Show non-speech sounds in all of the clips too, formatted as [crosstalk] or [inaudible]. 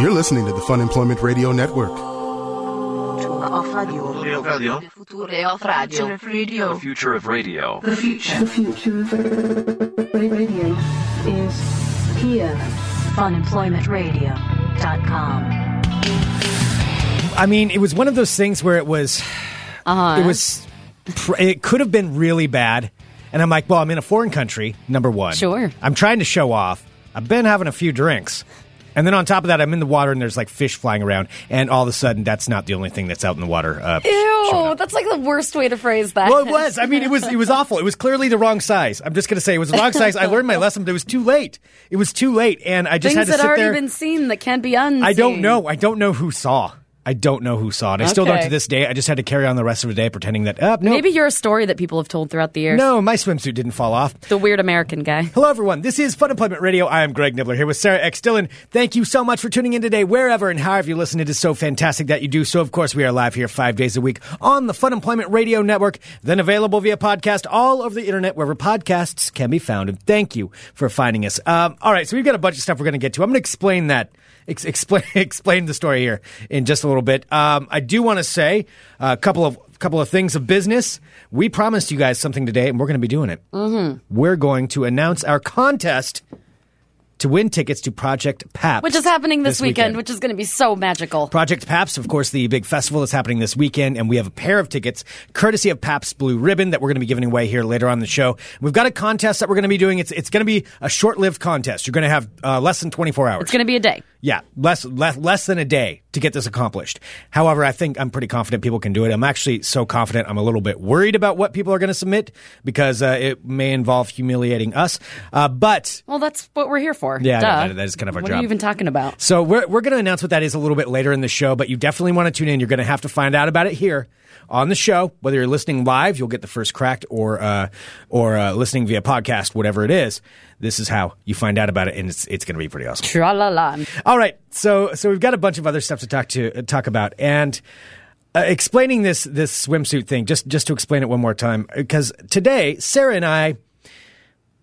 You're listening to the Funemployment Radio Network. Off radio. Radio. The future of radio. The future of radio. The future. The future of radio is here. funemploymentradio.com. I mean, it was one of those things where it was, Uh-huh. it was, it could have been really bad. And I'm like, well, I'm in a foreign country, number one. Sure. I'm trying to show off. I've been having a few drinks. And then on top of that, I'm in the water and there's like fish flying around. And all of a sudden, that's not the only thing that's out in the water. Uh, Ew, that's like the worst way to phrase that. Well, it was. I mean, it was. It was awful. It was clearly the wrong size. I'm just going to say it was the wrong size. I learned my lesson, but it was too late. It was too late, and I just Things had to that sit already there. been seen that can't be unseen. I don't know. I don't know who saw. I don't know who saw it. I still don't to this day. I just had to carry on the rest of the day pretending that. Uh, no, Maybe you're a story that people have told throughout the years. no, my swimsuit didn't fall off. The weird American guy. Hello, everyone. This is Funemployment Radio. I am Greg Nibler here with Sarah X. Dillon. Thank you so much for tuning in today, wherever and however you listen. It is so fantastic that you do. So, of course, we are live here five days a week on the Funemployment Radio Network, then available via podcast all over the internet, wherever podcasts can be found. And thank you for finding us. Um, all right, so we've got a bunch of stuff we're going to get to. I'm going to explain that. Ex- explain [laughs] explain the story here in just a little bit. Um, I do want to say a couple of couple of things of business. We promised you guys something today, and we're going to be doing it. Mm-hmm. We're going to announce our contest to win tickets to Project Pabst, Which is happening this, this weekend, which is going to be so magical. Project Pabst, of course, the big festival that's happening this weekend, and we have a pair of tickets courtesy of Pabst Blue Ribbon that we're going to be giving away here later on the show. We've got a contest that we're going to be doing. It's it's going to be a short-lived contest. You're going to have uh, less than 24 hours. It's going to be a day. Yeah, less, less less than a day to get this accomplished. However, I think I'm pretty confident people can do it. I'm actually so confident. I'm a little bit worried about what people are going to submit because uh, it may involve humiliating us. Uh, but Well, that's what we're here for. Yeah, I. Duh. That- that is kind of our what job. are you even talking about? so we're we're going to announce what that is a little bit later in the show. But you definitely want to tune in. You're going to have to find out about it here on the show. Whether you're listening live, you'll get the first cracked, or uh, or uh, listening via podcast, whatever it is. This is how you find out about it, and it's it's going to be pretty awesome. Tra la la. All right, so so we've got a bunch of other stuff to talk to uh, talk about, and uh, explaining this this swimsuit thing. Just just to explain it one more time, because today Sarah and I.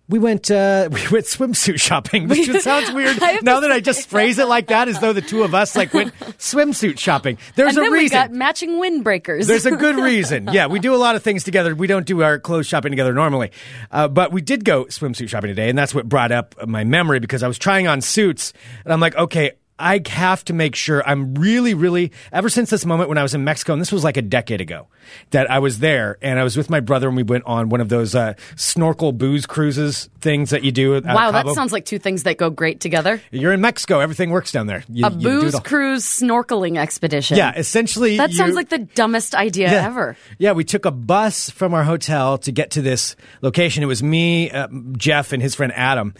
We went uh, [laughs] we went swimsuit shopping, which sounds [laughs] weird now that I just phrase it like that, as though the two of us like went [laughs] swimsuit shopping. There's and a reason. got matching windbreakers. There's a good reason. Yeah, we do a lot of things together. We don't do our clothes shopping together normally. Uh, but we did go swimsuit shopping today, and that's what brought up my memory because I was trying on suits, and I'm like, okay. I have to make sure I'm really, really, ever since this moment when I was in Mexico, and this was like a decade ago, that I was there and I was with my brother and we went on one of those uh, snorkel booze cruises things that you do. wow, that sounds like two things that go great together. You're in Mexico, everything works down there. You, A you booze cruise snorkeling expedition. Yeah, essentially. That you- sounds like the dumbest idea yeah. ever. Yeah, we took a bus from our hotel to get to this location. It was me, uh, Jeff, and his friend Adam,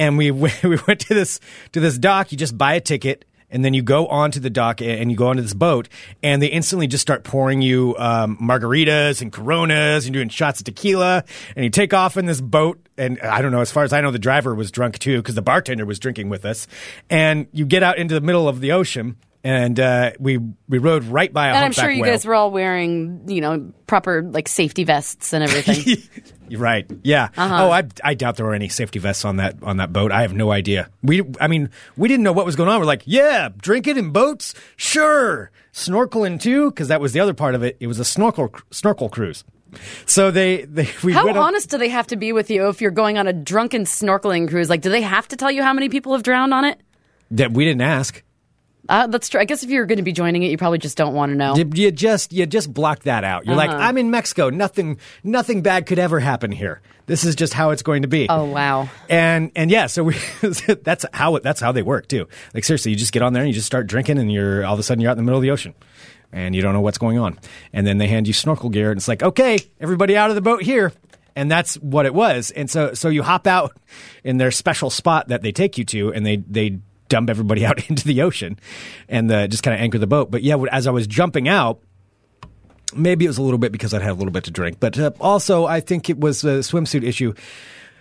and we [laughs] we went to this to this dock. You just buy a ticket. And then you go onto the dock and you go onto this boat, and they instantly just start pouring you um, margaritas and Coronas, and doing shots of tequila, and you take off in this boat. And I don't know, as far as I know, the driver was drunk too because the bartender was drinking with us. And you get out into the middle of the ocean, and uh, we we rode right by a And I'm sure you whale. guys were all wearing, you know, proper like safety vests and everything. [laughs] Right. Yeah. Uh-huh. Oh, I, I doubt there were any safety vests on that on that boat. I have no idea. We, I mean, we didn't know what was going on. We're like, yeah, drinking in boats, sure, snorkeling too, because that was the other part of it. It was a snorkel snorkel cruise. So they, they [laughs] we How went on- honest do they have to be with you if you're going on a drunken snorkeling cruise? Like, do they have to tell you how many people have drowned on it? that we didn't ask. Uh, that's true. I guess if you're going to be joining it, you probably just don't want to know. You, you just you just blocked that out. You're like, Uh-huh. I'm in Mexico. Nothing nothing bad could ever happen here. This is just how it's going to be. Oh wow. And and yeah, so we [laughs] that's how it, that's how they work too. Like seriously, you just get on there and you just start drinking, and you're all of a sudden you're out in the middle of the ocean, and you don't know what's going on. And then they hand you snorkel gear, and it's like, okay, everybody out of the boat here. And that's what it was. And so so you hop out in their special spot that they take you to, and they they dump everybody [laughs] out into the ocean, and uh, just kind of anchor the boat. But yeah, as I was jumping out, maybe it was a little bit because I'd had a little bit to drink, but uh, also I think it was a swimsuit issue.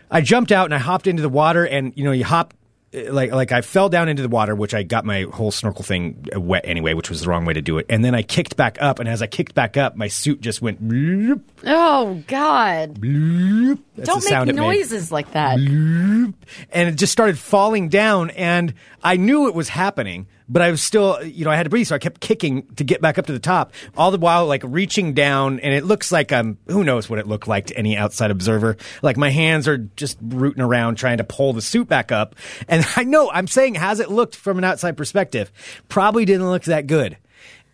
I jumped out and I hopped into the water, and you know, you hop like like I fell down into the water, which I got my whole snorkel thing uh, wet anyway, which was the wrong way to do it. And then I kicked back up, and as I kicked back up, my suit just went. bloop, Oh God. bloop. That's don't make noises like that. and it just started falling down and i knew it was happening but I was still, you know, I had to breathe, so I kept kicking to get back up to the top, all the while like reaching down, and it looks like I'm, who knows what it looked like to any outside observer. Like my hands are just rooting around trying to pull the suit back up, and [laughs] I know I'm saying, has it looked from an outside perspective? Probably didn't look that good,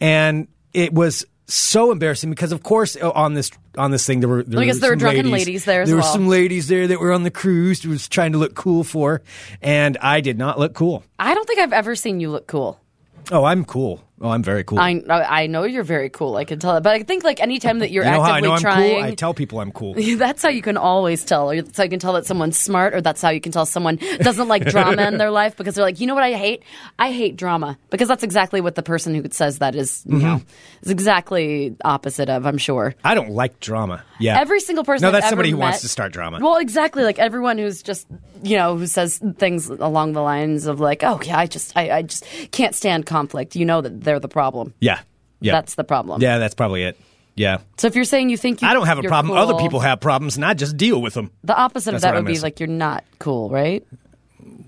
and it was so embarrassing because of course uh, on this on this thing there were there I guess were there were drunken ladies there as there well. were some ladies there that were on the cruise who was trying to look cool for and I did not look cool. I don't think I've ever seen you look cool. Oh, I'm cool. Oh, I'm very cool. I I know you're very cool. I can tell that, but I think like anytime that you're you know I actively know I'm trying, cool? I tell people I'm cool. [laughs] that's how you can always tell. Or that's how you can tell that someone's smart, or that's how you can tell someone doesn't like drama in their [laughs] life because they're like, you know what I hate? I hate drama because that's exactly what the person who says that is. You Mm-hmm. know, is exactly opposite of. I'm sure. I don't like drama. Yeah. Every single person. No, I've that's ever somebody who met- wants to start drama. Well, exactly. Like everyone who's just you know who says things along the lines of like, oh yeah, I just I, I just can't stand conflict. You know that they're the problem. yeah. Yeah. That's the problem. Yeah, that's probably it. Yeah. So if you're saying you think you, I don't have a problem. Other people have problems, and I just deal with them. The opposite That's of that I'm would be missing. like you're not cool, right?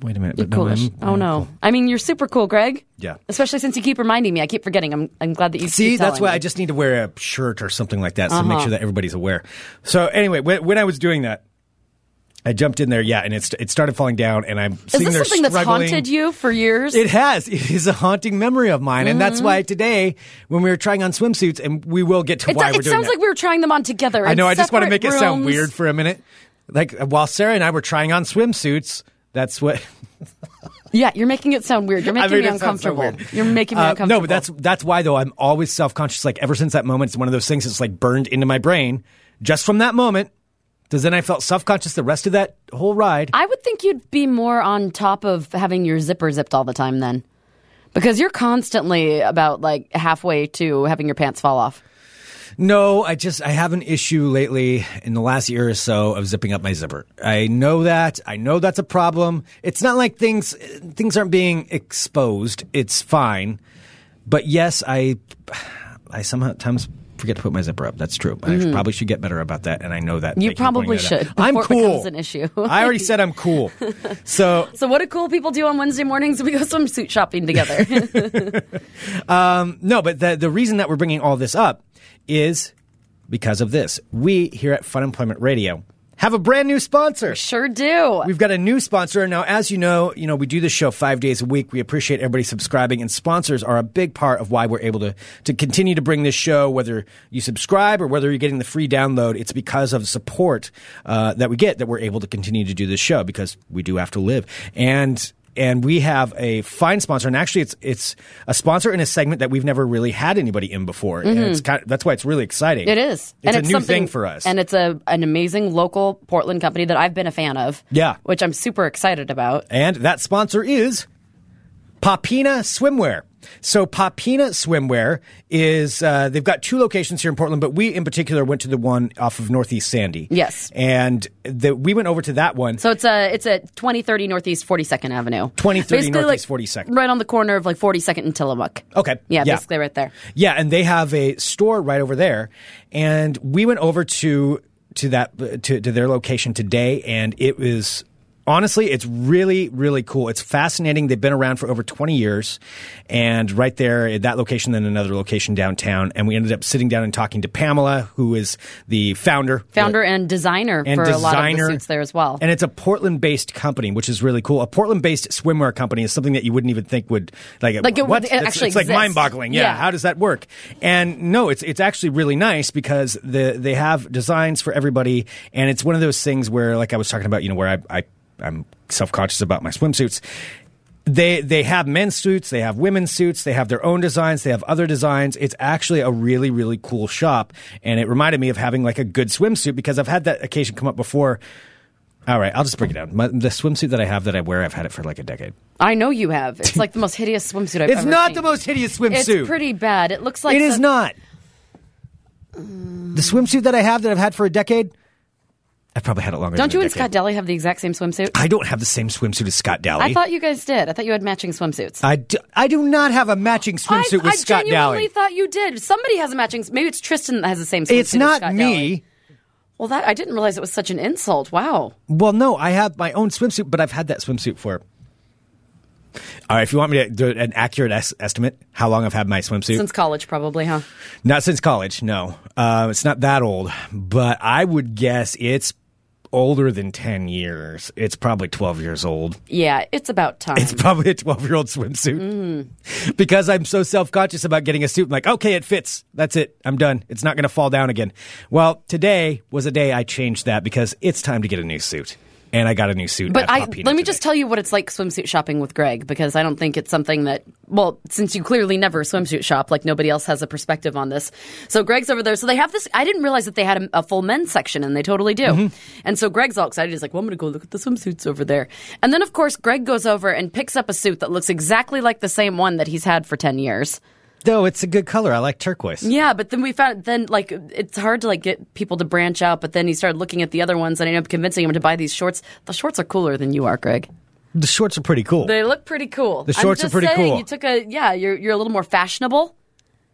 Wait a minute. You're but no, oh no. cool. I mean, you're super cool, Greg. Yeah. Especially since you keep reminding me. I keep forgetting. I'm I'm glad that you See, that's why me. I just need to wear a shirt or something like that to Uh-huh. make sure that everybody's aware. So anyway, when, when I was doing that, I jumped in there, yeah, and it's it started falling down, and I'm Is this something that's haunted you for years? It has. It is a haunting memory of mine, and that's why today, when we were trying on swimsuits, and we will get to Mm-hmm. It, why it we're doing It sounds that. like we were trying them on together. I know. I just want to make it sound weird for a minute. Like while Sarah and I were trying on swimsuits, that's what. [laughs] Yeah, you're making it sound weird. You're [laughs] making made me it sound so uncomfortable. You're making me Uh, uncomfortable. no, but that's that's why though I'm always self conscious. Like ever since that moment, it's one of those things that's like burned into my brain. Just from that moment, because then I felt self conscious the rest of that whole ride. I would think you'd be more on top of having your zipper zipped all the time then. Because you're constantly about like halfway to having your pants fall off. No, I just I have an issue lately in the last year or so of zipping up my zipper. I know that. I know that's a problem. It's not like things things aren't being exposed. It's fine. But yes, I I sometimes forget to put my zipper up. That's true. I probably should get better about that and I know that. Mm-hmm. You Thank for pointing probably should, I'm it cool. becomes an issue. I already said I'm cool. [laughs] So So what do cool people do on Wednesday mornings? We go swimsuit shopping together. [laughs] no, but the the reason that we're bringing all this up is because of this. We here at Funemployment Radio have a brand new sponsor. sure do. We've got a new sponsor now. As you know, you know we do this show five days a week. We appreciate everybody subscribing, and sponsors are a big part of why we're able to to continue to bring this show. Whether you subscribe or whether you're getting the free download, it's because of the support uh, that we get that we're able to continue to do this show because we do have to live and. And we have a fine sponsor, and actually, it's it's a sponsor in a segment that we've never really had anybody in before, and it's kind of, that's why it's really exciting. Mm-hmm. It is. It's and a it's new something- thing for us. And it's a an amazing local Portland company that I've been a fan of. Yeah. Which I'm super excited about. And that sponsor is Popina Swimwear. So Popina Swimwear is uh, they've got two locations here in Portland, but we in particular went to the one off of Northeast Sandy. Yes. and the, we went over to that one. So it's a it's at 2030 Northeast 42nd Avenue. 2030 Basically, Northeast like, 42nd. Right on the corner of like 42nd and Tillamook. Okay. Yeah, Yeah. basically right there. Yeah, and they have a store right over there, and we went over to to that to, to their location today, and it was honestly, it's really really cool. It's fascinating. They've been around for over twenty years, and right there at that location, then another location downtown, and we ended up sitting down and talking to Pamela, who is the founder, Founder and designer and for designer, a lot of the suits there as well. And it's a Portland-based company, which is really cool. A Portland-based swimwear company is something that you wouldn't even think would like. Like, it- what? it It's- actually it's like mind-boggling. Yeah. Yeah. How does that work? And no, it's it's actually really nice because the they have designs for everybody, and it's one of those things where, like I was talking about, you know, where I, I I'm self-conscious about my swimsuits. They they have men's suits, they have women's suits, they have their own designs, they have other designs. It's actually a really really cool shop, and it reminded me of having like a good swimsuit because I've had that occasion come up before. All right, I'll just break it down. My, the swimsuit that I have that I wear, I've had it for like a decade. I know you have. It's like the most hideous swimsuit I've ever It's ever not seen. the most hideous swimsuit. It's pretty bad. It looks like It is some- not. The swimsuit that I have that I've had for a decade, I've probably had it longer. Don't you and. Scott Daly have the exact same swimsuit? I don't have the same swimsuit as Scott Daly. I thought you guys did. I thought you had matching swimsuits. I do, I do not have a matching swimsuit I, with I Scott genuinely Daly. thought you did. Somebody has a matching. Maybe it's Tristan that has the same swimsuit. It's not me. Daly. Well, that I didn't realize it was such an insult. Wow. Well, no, I have my own swimsuit, but I've had that swimsuit for All right, if you want me to do an accurate es- estimate, how long I've had my swimsuit? Since college, probably, huh? not since college. No, uh, it's not that old, but I would guess it's older than ten years. It's probably twelve years old. Yeah, it's about time. It's probably a 12 year old swimsuit. Mm. Because I'm so self conscious about getting a suit. I'm like, okay, it fits. That's it. I'm done. It's not going to fall down again. Well, today was a day I changed that because it's time to get a new suit. And I got a new suit. But I let me today. just tell you what it's like swimsuit shopping with Greg because I don't think it's something that well, since you clearly never swimsuit shop, like nobody else has a perspective on this. So Greg's over there. So they have this. I didn't realize that they had a, a full men's section, and they totally do. Mm-hmm. And so Greg's all excited. He's like, "Well, I'm going to go look at the swimsuits over there." And then of course Greg goes over and picks up a suit that looks exactly like the same one that he's had for ten years. No, it's a good color. I like turquoise. Yeah, but then we found then like it's hard to like get people to branch out. But then he started looking at the other ones, and I ended up convincing him to buy these shorts. The shorts are cooler than you are, Greg. The shorts are pretty cool. They look pretty cool. The I'm shorts are pretty saying, cool. You took a yeah. You're you're a little more fashionable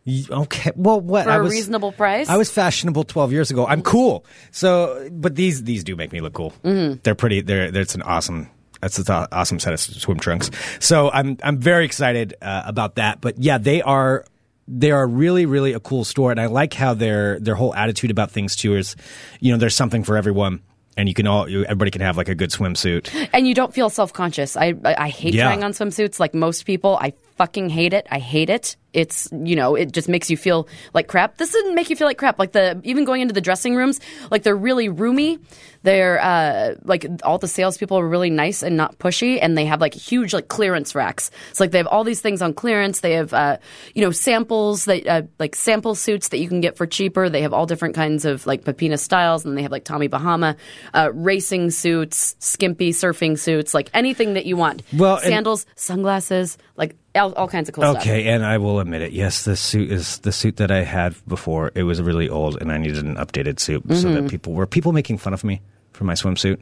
okay. Well, what? for I a was, reasonable price. I was fashionable 12 years ago. I'm cool. So, but these these do make me look cool. Mm-hmm. They're pretty. They're. they're it's an awesome. That's an awesome set of swim trunks. So I'm I'm very excited uh, about that. But yeah, they are they are really really a cool store, and I like how their their whole attitude about things too is, you know, there's something for everyone, and you can all you, everybody can have like a good swimsuit. and you don't feel self conscious. I, I I hate Yeah. trying on swimsuits like most people. I fucking hate it. I hate it. It's you know it just makes you feel like crap. This didn't make you feel like crap. Like the even going into the dressing rooms, like they're really roomy. They're uh like all the salespeople are really nice and not pushy, and they have like huge like clearance racks. It's like they have all these things on clearance. They have uh you know samples that uh, like sample suits that you can get for cheaper. They have all different kinds of like Popina styles, and they have like Tommy Bahama uh, racing suits, skimpy surfing suits, like anything that you want. Well, and- sandals, sunglasses, like all, all kinds of cool stuff. Okay, and I will admit it. Yes, this suit is the suit that I had before. It was really old, and I needed an updated suit so Mm-hmm. that people were people making fun of me for my swimsuit.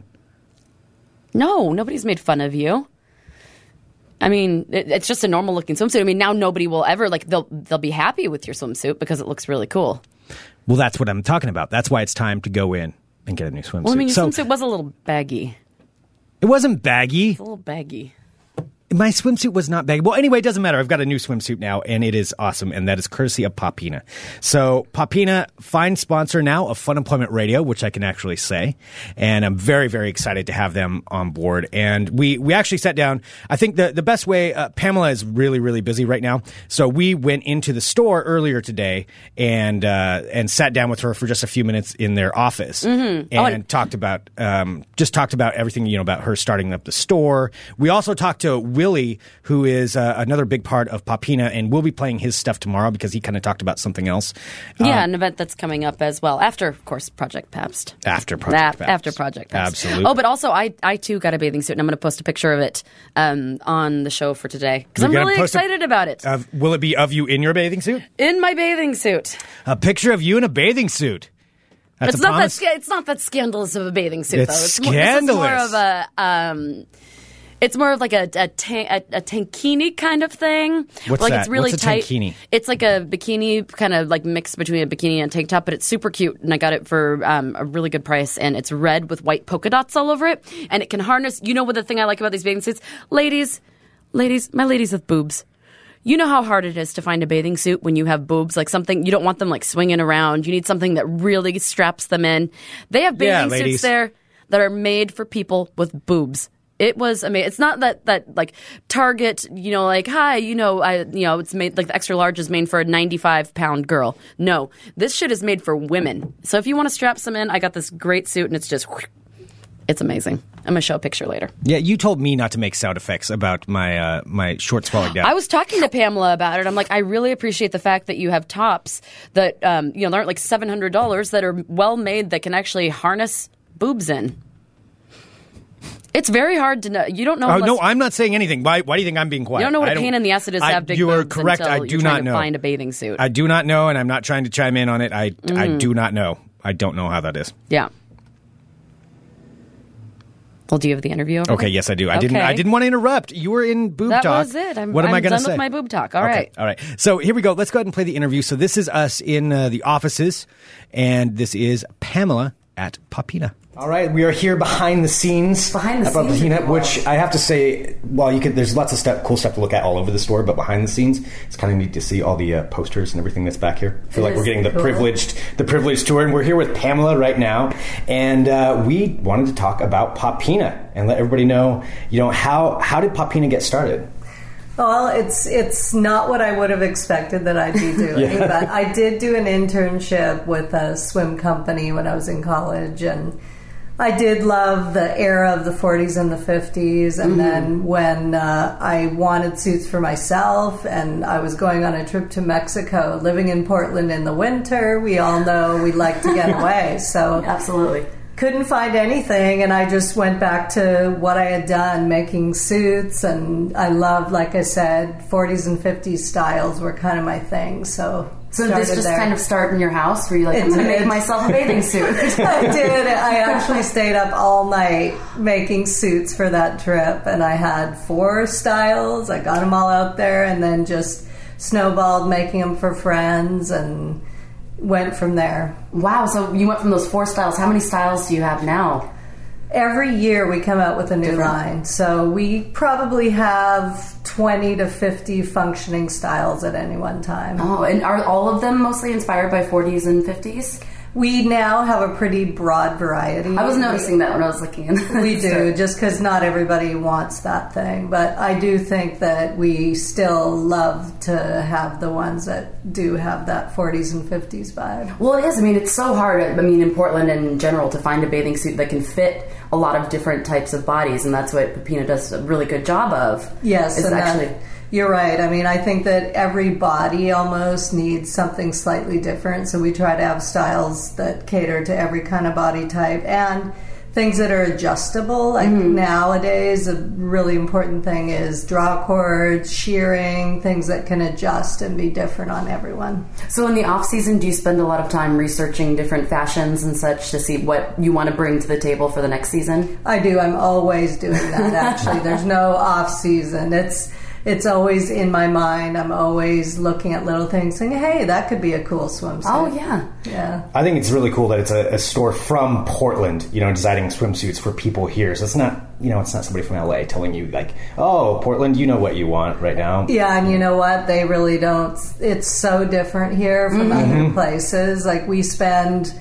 No, nobody's made fun of you. I mean, it, it's just a normal looking swimsuit. I mean, now nobody will ever like they'll they'll be happy with your swimsuit because it looks really cool. Well, that's what I'm talking about. That's why it's time to go in and get a new swimsuit. Well, I mean, your so swimsuit was a little baggy. it wasn't baggy. It's a little baggy. My swimsuit was not baggy. Well, anyway, it doesn't matter. I've got a new swimsuit now, and it is awesome, and that is courtesy of Popina. So, Popina, fine sponsor now of Funemployment Radio, which I can actually say, and I'm very, very excited to have them on board. And we we actually sat down. I think the the best way. Uh, Pamela is really, really busy right now, so we went into the store earlier today and uh, and sat down with her for just a few minutes in their office and and- talked about um, just talked about everything you know about her starting up the store. We also talked to Willie, who is uh, another big part of Popina, and we'll be playing his stuff tomorrow because he kind of talked about something else Yeah, an event that's coming up as well after, of course, Project Pabst. after Project. Pabst. after Project Pabst. Absolutely. Oh, but also I I too got a bathing suit, and I'm going to post a picture of it um, on the show for today because I'm really post a- excited about it. Uh, will it be of you in your bathing suit? in my bathing suit. A picture of you in a bathing suit. That's it's not that promise. it's not that scandalous of a bathing suit It's though. It's more, this is more of a um, it's more of like a a, a, a tankini kind of thing. What's like that? it's really What's a tight. tankini? It's like a bikini kind of like mix between a bikini and a tank top, but it's super cute. And I got it for um, a really good price. And it's red with white polka dots all over it, and it can harness. You know what the thing I like about these bathing suits, ladies, ladies, my ladies with boobs. You know how hard it is to find a bathing suit when you have boobs, like something you don't want them like swinging around. You need something that really straps them in. They have Yeah, bathing ladies. suits there that are made for people with boobs. It was amazing. It's not that that like Target, you know, like hi, you know, I you know, it's made like the extra large is made for a 95 pound girl. No, this shit is made for women. So if you want to strap some in, I got this great suit and it's just it's amazing. I'm gonna show a picture later. Yeah, you told me not to make sound effects about my uh, my shorts falling down. I was talking to Pamela about it. I'm like, I really appreciate the fact that you have tops that um, you know aren't like seven hundred dollars that are well made that can actually harness boobs in. It's very hard to know. You don't know. Oh no, I'm not saying anything. Why? Why do you think I'm being quiet? you don't know what I a pain in the ass it is to I- have big You are correct. I do not know. find a bathing suit. I do not know, and I'm not trying to chime in on it. I I Mm. do not know. I don't know how that is. yeah. Well, do you have the interview? Over Okay, there? yes, I do. I didn't. I didn't want to interrupt. You were in boob That talk. was it. I'm- what am I'm I going to say? with my boob talk. All okay, right. all right. So here we go. Let's go ahead and play the interview. So this is us in uh, the offices, and this is Pamela at Popina. All right, we are here behind the scenes. Behind the about scenes, Peanut, which I have to say, well, you could. There's lots of stuff, cool stuff to look at all over the store, but behind the scenes, it's kind of neat to see all the uh, posters and everything that's back here. I feel It like we're getting the cool. privileged, the privileged tour, and we're here with Pamela right now, and uh, we wanted to talk about Popina and let everybody know, you know, how how did Popina get started? Well, it's it's not what I would have expected that I'd be [laughs] doing, Yeah. but I did do an internship with a swim company when I was in college, and I did love the era of the 40s and the 50s. And then when uh, I wanted suits for myself, and I was going on a trip to Mexico, living in Portland in the winter, we all know we like to get [laughs] away, so Absolutely. couldn't find anything and i just went back to what i had done making suits and i loved like i said 40s and 50s styles were kind of my thing so So did this just there. kind of start in your house where you're like, It I'm going to make myself a bathing suit? [laughs] I did. I actually stayed up all night making suits for that trip, and I had four styles. I got them all out there, and then just snowballed making them for friends, and went from there. wow, so you went from those four styles. How many styles do you have now? Every year we come out with a new Different. line. So we probably have 20 to 50 functioning styles at any one time. Oh, and are all of them mostly inspired by 40s and 50s? We now have a pretty broad variety. I was noticing that when I was looking We do, [laughs] just because not everybody wants that thing. But I do think that we still love to have the ones that do have that 40s and 50s vibe. Well, it is. I mean, it's so hard. I mean, in Portland in general, to find a bathing suit that can fit a lot of different types of bodies, and that's what Popina does a really good job of. Yes, is and that- actually. You're right. I mean, I think that every body almost needs something slightly different. So we try to have styles that cater to every kind of body type and things that are adjustable. Like Mm-hmm. nowadays, a really important thing is draw cords, shearing, things that can adjust and be different on everyone. So, in the off season, do you spend a lot of time researching different fashions and such to see what you want to bring to the table for the next season? I do. I'm always doing that. Actually, [laughs] there's no off season. It's it's always in my mind. I'm always looking at little things, saying, "Hey, that could be a cool swimsuit." Oh yeah, yeah. I think it's really cool that it's a, a store from Portland, you know, designing swimsuits for people here. So it's not, you know, it's not somebody from LA telling you like, "Oh, Portland, you know what you want right now." Yeah, and you know what? They really don't. It's so different here from mm-hmm. other places. Like we spend,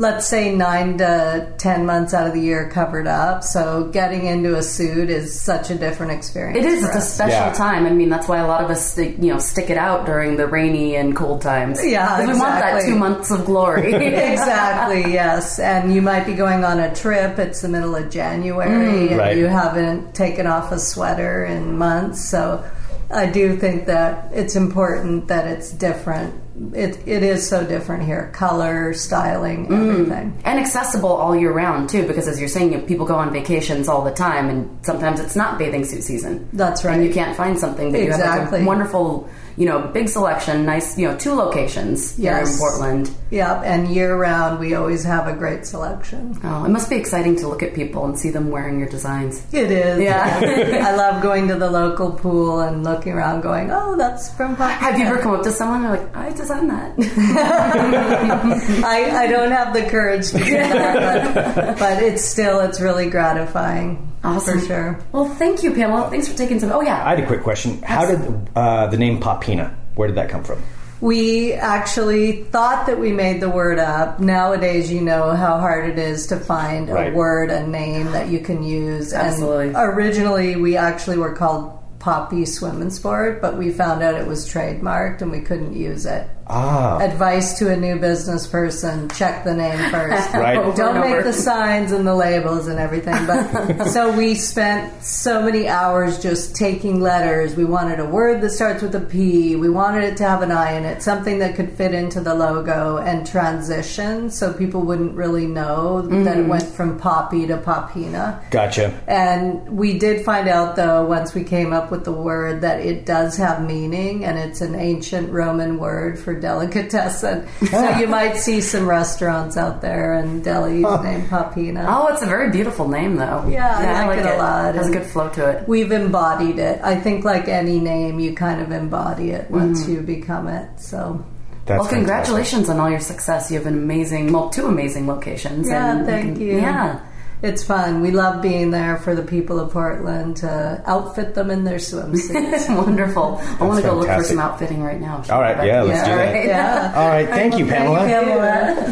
let's say, nine to ten months out of the year covered up. So getting into a suit is such a different experience. it is. for It's a special Yeah. time. I mean, that's why a lot of us, stick, you know, stick it out during the rainy and cold times. Yeah, 'Cause we want that two months of glory. [laughs] [laughs] exactly yes and you might be going on a trip it's the middle of january mm. and Right. you haven't taken off a sweater in months so i do think that it's important that it's different it, it is so different here. Color styling mm. everything. And accessible all year round too because as you're saying people go on vacations all the time and sometimes it's not bathing suit season. That's right. and you can't find something but you have like Exactly. a wonderful you know big selection nice you know two locations here in portland yep and year round we always have a great selection oh it must be exciting to look at people and see them wearing your designs it is Yeah. [laughs] i love going to the local pool and looking around going oh that's from Pop- have you ever come up to someone and like i designed that [laughs] I, I don't have the courage to do that, but, but it's still it's really gratifying awesome for sure. well thank you pamela thanks for taking some oh yeah I had a quick question. How did uh, the name Popina? Where did that come from? We actually thought that we made the word up. Nowadays, you know how hard it is to find Right. a word, a name that you can use. Absolutely. And originally, we actually were called Poppy Swim and Sport, but we found out it was trademarked and we couldn't use it. Ah, Advice to a new business person: check the name first. [laughs] Right. Don't and make over. the signs and the labels and everything. But [laughs] so we spent so many hours just taking letters. We wanted a word that starts with a P. We wanted it to have an I in it, something that could fit into the logo and transition, so people wouldn't really know that it went from Poppy to Popina. gotcha. And we did find out, though, once we came up with the word, that it does have meaning, and it's an ancient Roman word for delicatessen. so you [laughs] might see some restaurants out there and delis named Popina. oh it's a very beautiful name though Yeah, I like it a lot. it has a good flow to it We've embodied it. I think, like any name, you kind of embody it once Mm-hmm. you become it. So That's well, congratulations on all your success. You have an amazing, well, two amazing locations. Yeah, and thank can- you. Yeah. It's fun. We love being there for the people of Portland to outfit them in their swimsuits. [laughs] Wonderful. I want to go look for some outfitting right now. All right, yeah, let's do all that. right. yeah. All right, thank you, Pamela. Pamela.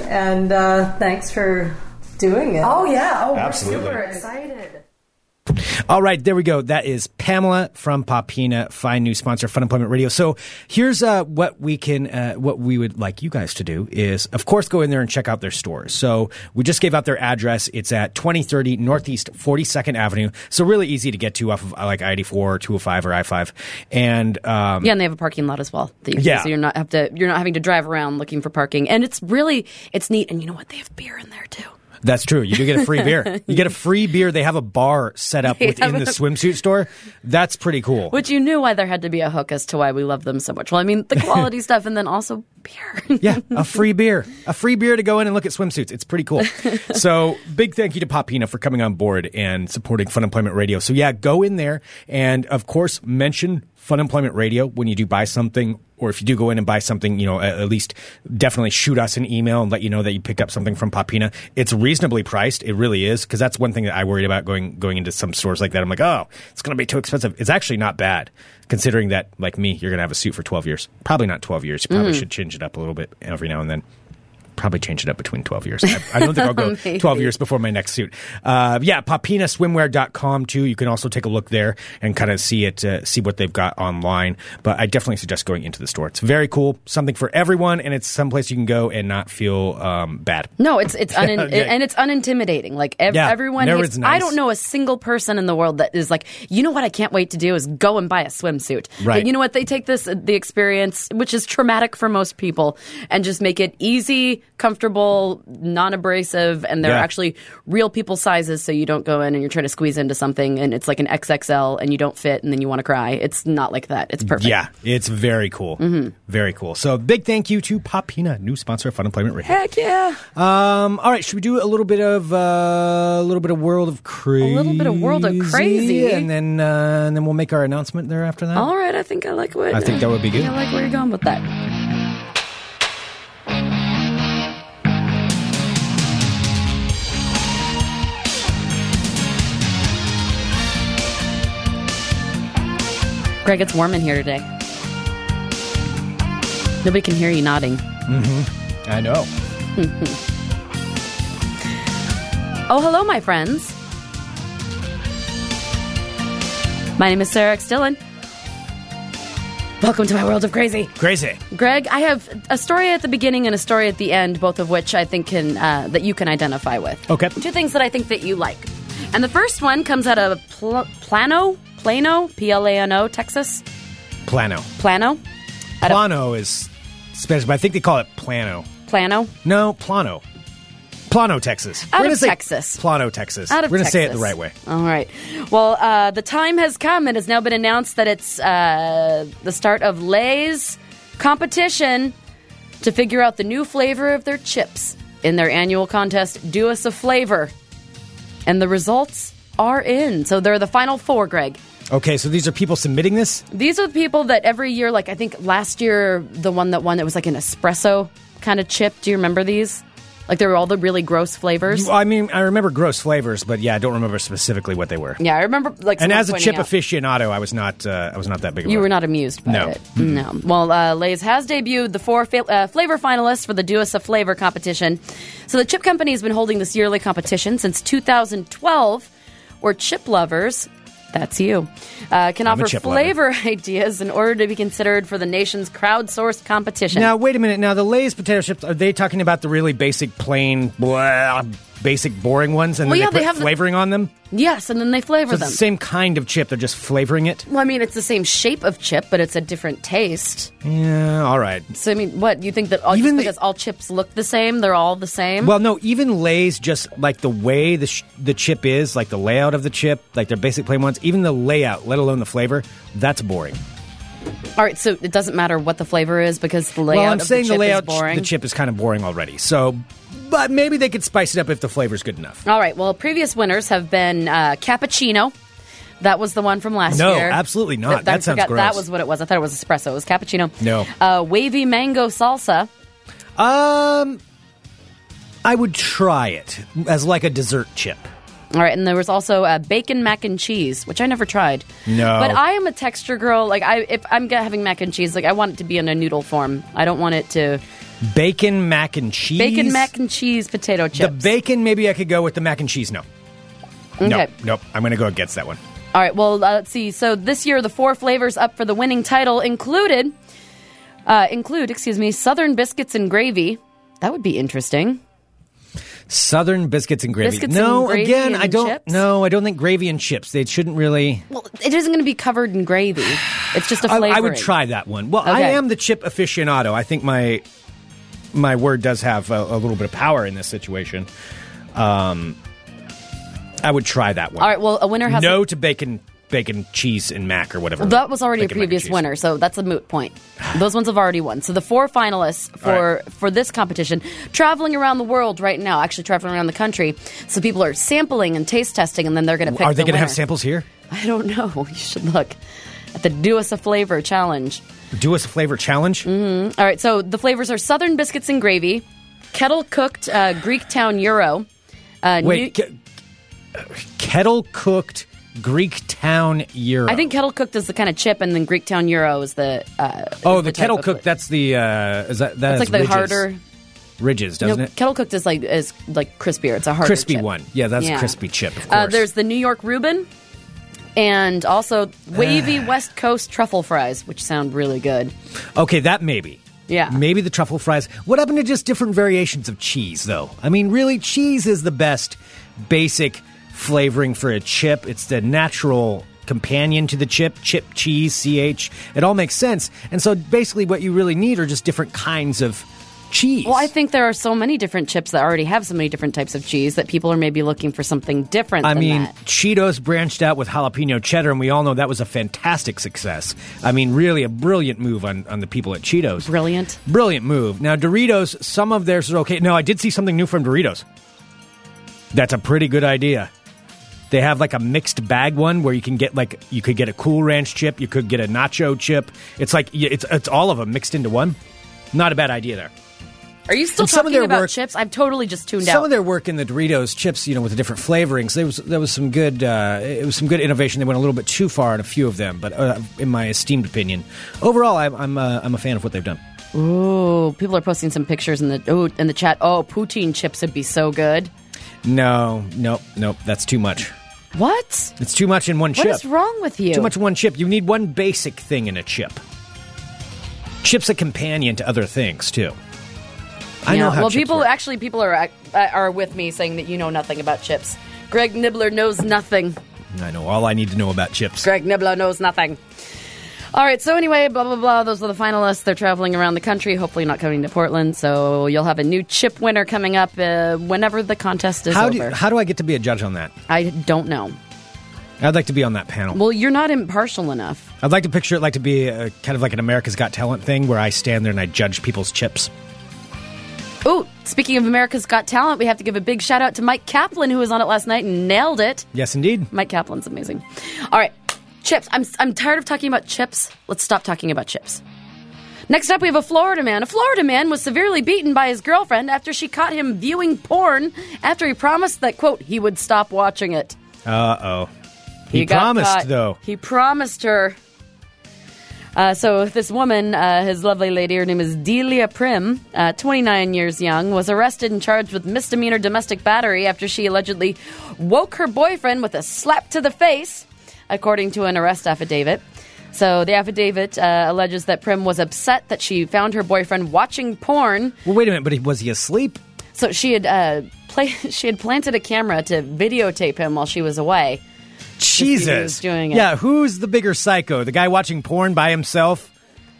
And uh, thanks for doing it. Oh yeah. Oh, Absolutely. we're super excited. All right, there we go. That is Pamela from Popina, fine new sponsor, Funemployment Radio. So here's uh, what we can, uh, what we would like you guys to do is, of course, go in there and check out their stores. So we just gave out their address. It's at 2030 Northeast 42nd Avenue. So really easy to get to off of uh, like I-84, 205, or I-5. And um, Yeah, and they have a parking lot as well. That you can Yeah. so you're not have to you're not having to drive around looking for parking, and it's really it's neat. And you know what? They have beer in there too. That's true. You do get a free beer. You get a [laughs] free beer. They have a bar set up within the swimsuit store. That's pretty cool. Which you knew why there had to be a hook as to why we love them so much. Well, I mean, the [laughs] quality stuff, and then also beer. Yeah, a free beer. A free beer to go in and look at swimsuits. It's pretty cool. [laughs] so, big thank you to Popina for coming on board and supporting Funemployment Radio. So, yeah, go in there and, of course, mention Funemployment Radio when you do buy something. Or if you do go in and buy something, you know, at, least definitely shoot us an email and let you know that you picked up something from Popina. It's reasonably priced. It really is. Because that's one thing that I worried about going going into some stores like that. I'm like, oh, it's going to be too expensive. It's actually not bad, considering that, like me, you're going to have a suit for 12 years. Probably not 12 years. You probably mm-hmm. should change it up a little bit every now and then. Probably change it up between 12 years. I, I don't think I'll go [laughs] 12 years before my next suit. Uh, yeah, popinaswimwear.com too. You can also take a look there and kind of see it, uh, see what they've got online. But I definitely suggest going into the store. It's very cool, something for everyone, and it's someplace you can go and not feel um, bad. No, it's it's [laughs] un- Okay. and it's unintimidating. Like ev- Yeah, everyone, hates- nice. I don't know a single person in the world that is like, you know what? I can't wait to do is go and buy a swimsuit. Right. But you know what? They take this the experience, which is traumatic for most people, and just make it easy, comfortable, non-abrasive, and they're Yeah. actually real people sizes. So you don't go in and you're trying to squeeze into something, and it's like an XXL, and you don't fit, and then you want to cry. It's not like that. It's perfect. Yeah, it's very cool. Mm-hmm. Very cool. So big thank you to Popina, new sponsor of Funemployment Radio. Heck yeah. Um, all right, should we do a little bit of uh, a little bit of World of Crazy? A little bit of World of Crazy. and then uh, and then we'll make our announcement there after that. All right, I think I like what I think that would be good. I like where you're going with that. Greg, it's warm in here today. Nobody can hear you nodding. Mm-hmm. I know. [laughs] Oh, hello, my friends. My name is Sarah X. Dillon. Welcome to my world of crazy. Crazy. Greg, I have a story at the beginning and a story at the end, both of which I think can uh, that you can identify with. Okay. Two things that I think that you like, and the first one comes out of Pl- Plano, Plano, P L A N O, Texas. Plano. Plano, I don't- Plano is Spanish, but I think they call it Plano. Plano. No, Plano. Plano, Texas. Out We're of say Texas. Plano, Texas. Out of We're gonna say it Texas. the right way. All right. Well, uh, the time has come. It has now been announced that it's uh, the start of Lay's competition to figure out the new flavor of their chips in their annual contest. Do us a flavor, and the results are in. So they're the final four, Greg. Okay, so these are people submitting this. These are the people that every year, like I think last year, the one that won, it was like an espresso kind of chip. Do you remember these? Like they were all the really gross flavors. I mean, I remember gross flavors, but yeah, I don't remember specifically what they were. Yeah, I remember. Like, And someone as a pointing chip out- aficionado, I was not. Uh, I was not that big. Of a You a, were not amused by No. it. No. Well, uh, Lay's has debuted the four fa- uh, flavor finalists for the Do Us a Flavor competition. So the chip company has been holding this yearly competition since 2012, where chip lovers. That's you. Uh, can I'm offer lover. flavor [laughs] ideas in order to be considered for the nation's crowdsourced competition. Now, wait a minute. Now, the Lay's potato chips are they talking about the really basic, plain, blah, basic, boring ones, and Well, then yeah, they they have the- flavoring on them? yes, and then they flavor So it's them. the same kind of chip. They're just flavoring it. well, I mean, it's the same shape of chip, but it's a different taste. Yeah. All right. So, I mean, what you think that all, Even just the- because all chips look the same, they're all the same? Well, no, even Lay's just like the way the sh- the chip is, like the layout of the chip, like their basic plain ones. Even the layout, let alone the flavor, that's boring. All right, so it doesn't matter what the flavor is because the layout well, I'm saying the the, layout, is boring. the chip is kind of boring already. So, but maybe they could spice it up if the flavor's good enough. All right, well, previous winners have been uh, cappuccino, That was the one from last No, year. No, absolutely not. Th- I That sounds forgot That was what it was. I thought it was espresso. It was cappuccino. No. Uh, wavy mango salsa. Um, I would try it as like a dessert chip. All right, and there was also uh, bacon mac and cheese, which I never tried. No. but I am a texture girl. Like I, if I'm having mac and cheese, like I want it to be in a noodle form. I don't want it to Bacon mac and cheese. bacon mac and cheese potato chips. The bacon, maybe I could go with the mac and cheese. No. No, Okay. nope. I'm going to go against that one. All right. Well, uh, let's see. So this year, the four flavors up for the winning title included uh, include, excuse me, Southern biscuits and gravy. That would be interesting. Southern biscuits and gravy. Biscuits no, and gravy again, I don't. chips? No, I don't think gravy and chips. They shouldn't really. Well, it isn't going to be covered in gravy. It's just a [sighs] flavor. I would try that one. Well, I am the chip aficionado. I think my my word does have a, a little bit of power in this situation. Um, I would try that one. All right. Well, a winner has no to bacon, bacon, cheese, and mac or whatever. That was already a Bacon, and previous winner, so that's a moot point. Those ones have already won. So the four finalists for All for this competition, traveling around the world right now, actually traveling around the country. So people are sampling and taste testing, and then they're going to pick. Are they going to have samples here? I don't know. [laughs] You should look at the Do Us a Flavor challenge. Do us a flavor challenge. All right, so the flavors are Southern biscuits and gravy, kettle cooked uh, Greek Town Gyro. Uh, Wait, new- ke- kettle cooked Greek town gyro. I think kettle cooked is the kind of chip, and then Greek Town Gyro is the. Uh, Oh, is the, type kettle cooked. That's the. Uh, is that that It's has like the ridges. harder. ridges, doesn't no, it? Kettle cooked is like is like crispier. It's a harder Crispy chip. one. Yeah, that's Yeah. crispy chip. Of course. Uh, there's the New York Reuben, and also wavy West Coast truffle fries, which sound really good. okay, that maybe. Yeah. Maybe the truffle fries. What happened to just different variations of cheese, though? I mean, really, cheese is the best basic flavoring for a chip. It's the natural companion to the chip. Chip cheese, ch. It all makes sense. And so, basically, what you really need are just different kinds of cheese. Well, I think there are so many different chips that already have so many different types of cheese that people are maybe looking for something different. I mean, that. Cheetos branched out with jalapeno cheddar, and we all know that was a fantastic success. I mean, really a brilliant move on, on the people at Cheetos. brilliant. Brilliant move. Now, Doritos, some of theirs are okay. No, I did see something new from Doritos. That's a pretty good idea. They have like a mixed bag one where you can get like you could get a Cool Ranch chip, you could get a Nacho chip. It's like it's it's all of them mixed into one. Not a bad idea there. Are you still And talking about work- chips? I've totally just tuned Some out. Some of their work in the Doritos chips, you know, with the different flavorings, there was there was some good uh, it was some good innovation. They went a little bit too far in a few of them, but uh, in my esteemed opinion, overall, I'm I'm, uh, I'm a fan of what they've done. Ooh, people are posting some pictures in the ooh, in the chat. Oh, poutine chips would be so good. No, no, no, that's too much. What? It's too much in one chip. What is wrong with you? Too much in one chip. You need one basic thing in a chip. Chip's a companion to other things too. I know how Well, people work. actually people are uh, are with me saying that you know nothing about chips. Greg Nibler knows nothing. I know all I need to know about chips. Greg Nibler knows nothing. All right, so anyway, blah blah blah. Those are the finalists. They're traveling around the country, hopefully not coming to Portland. So you'll have a new chip winner coming up uh, whenever the contest is How over. do you, how do I get to be a judge on that? I don't know. I'd like to be on that panel. Well, you're not impartial enough. I'd like to picture it like to be a, kind of like an America's Got Talent thing where I stand there and I judge people's chips. Oh, speaking of America's Got Talent, we have to give a big shout out to Mike Kaplan, who was on it last night and nailed it. Yes, indeed. Mike Kaplan's amazing. All right, chips. I'm I'm tired of talking about chips. Let's stop talking about chips. Next up, we have a Florida man. A Florida man was severely beaten by his girlfriend after she caught him viewing porn after he promised that quote he would stop watching it. Uh oh. He, got promised though. He promised her. Uh, so this woman, uh, his lovely lady, her name is Delia Prim, uh, 29 years young, was arrested and charged with misdemeanor domestic battery after she allegedly woke her boyfriend with a slap to the face, according to an arrest affidavit. So the affidavit uh, alleges that Prim was upset that she found her boyfriend watching porn. Well, wait a minute, but he, was he asleep? So she had uh, play- [laughs] she had planted a camera to videotape him while she was away. Jesus. doing it. Yeah, who's the bigger psycho? The guy watching porn by himself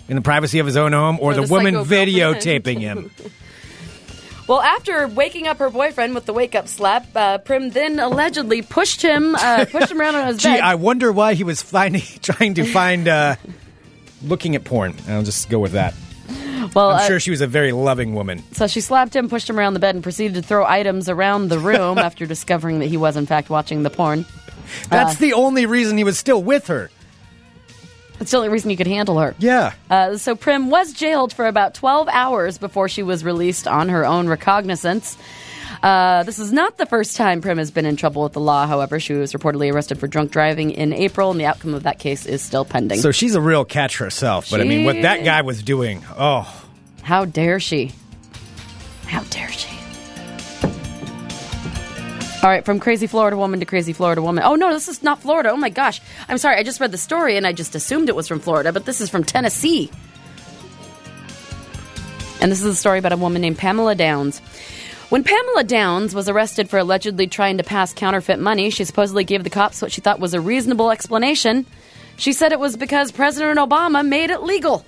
in the privacy of his own home or, Or the, the woman videotaping him? [laughs] Well, after waking up her boyfriend with the wake up slap, uh, Prim then allegedly pushed him uh, [laughs] pushed him around on his Gee, bed. I wonder why he was finding [laughs] trying to find uh looking at porn. I'll just go with that. Well, I'm uh, sure she was a very loving woman. so she slapped him, pushed him around the bed, and proceeded to throw items around the room [laughs] after discovering that he was in fact watching the porn. That's the only reason he was still with her. That's the only reason you could handle her. Yeah. Uh, so Prim was jailed for about 12 hours before she was released on her own recognizance. Uh, this is not the first time Prim has been in trouble with the law. However, she was reportedly arrested for drunk driving in April, and the outcome of that case is still pending. So she's a real catch herself. But I mean, what that guy was doing, oh, How dare she? How dare she? All right, from crazy Florida woman to crazy Florida woman. Oh no, this is not Florida. Oh my gosh. I'm sorry. I just read the story and I just assumed it was from Florida, but this is from Tennessee. And this is a story about a woman named Pamela Downs. When Pamela Downs was arrested for allegedly trying to pass counterfeit money, she supposedly gave the cops what she thought was a reasonable explanation. She said it was because President Obama made it legal.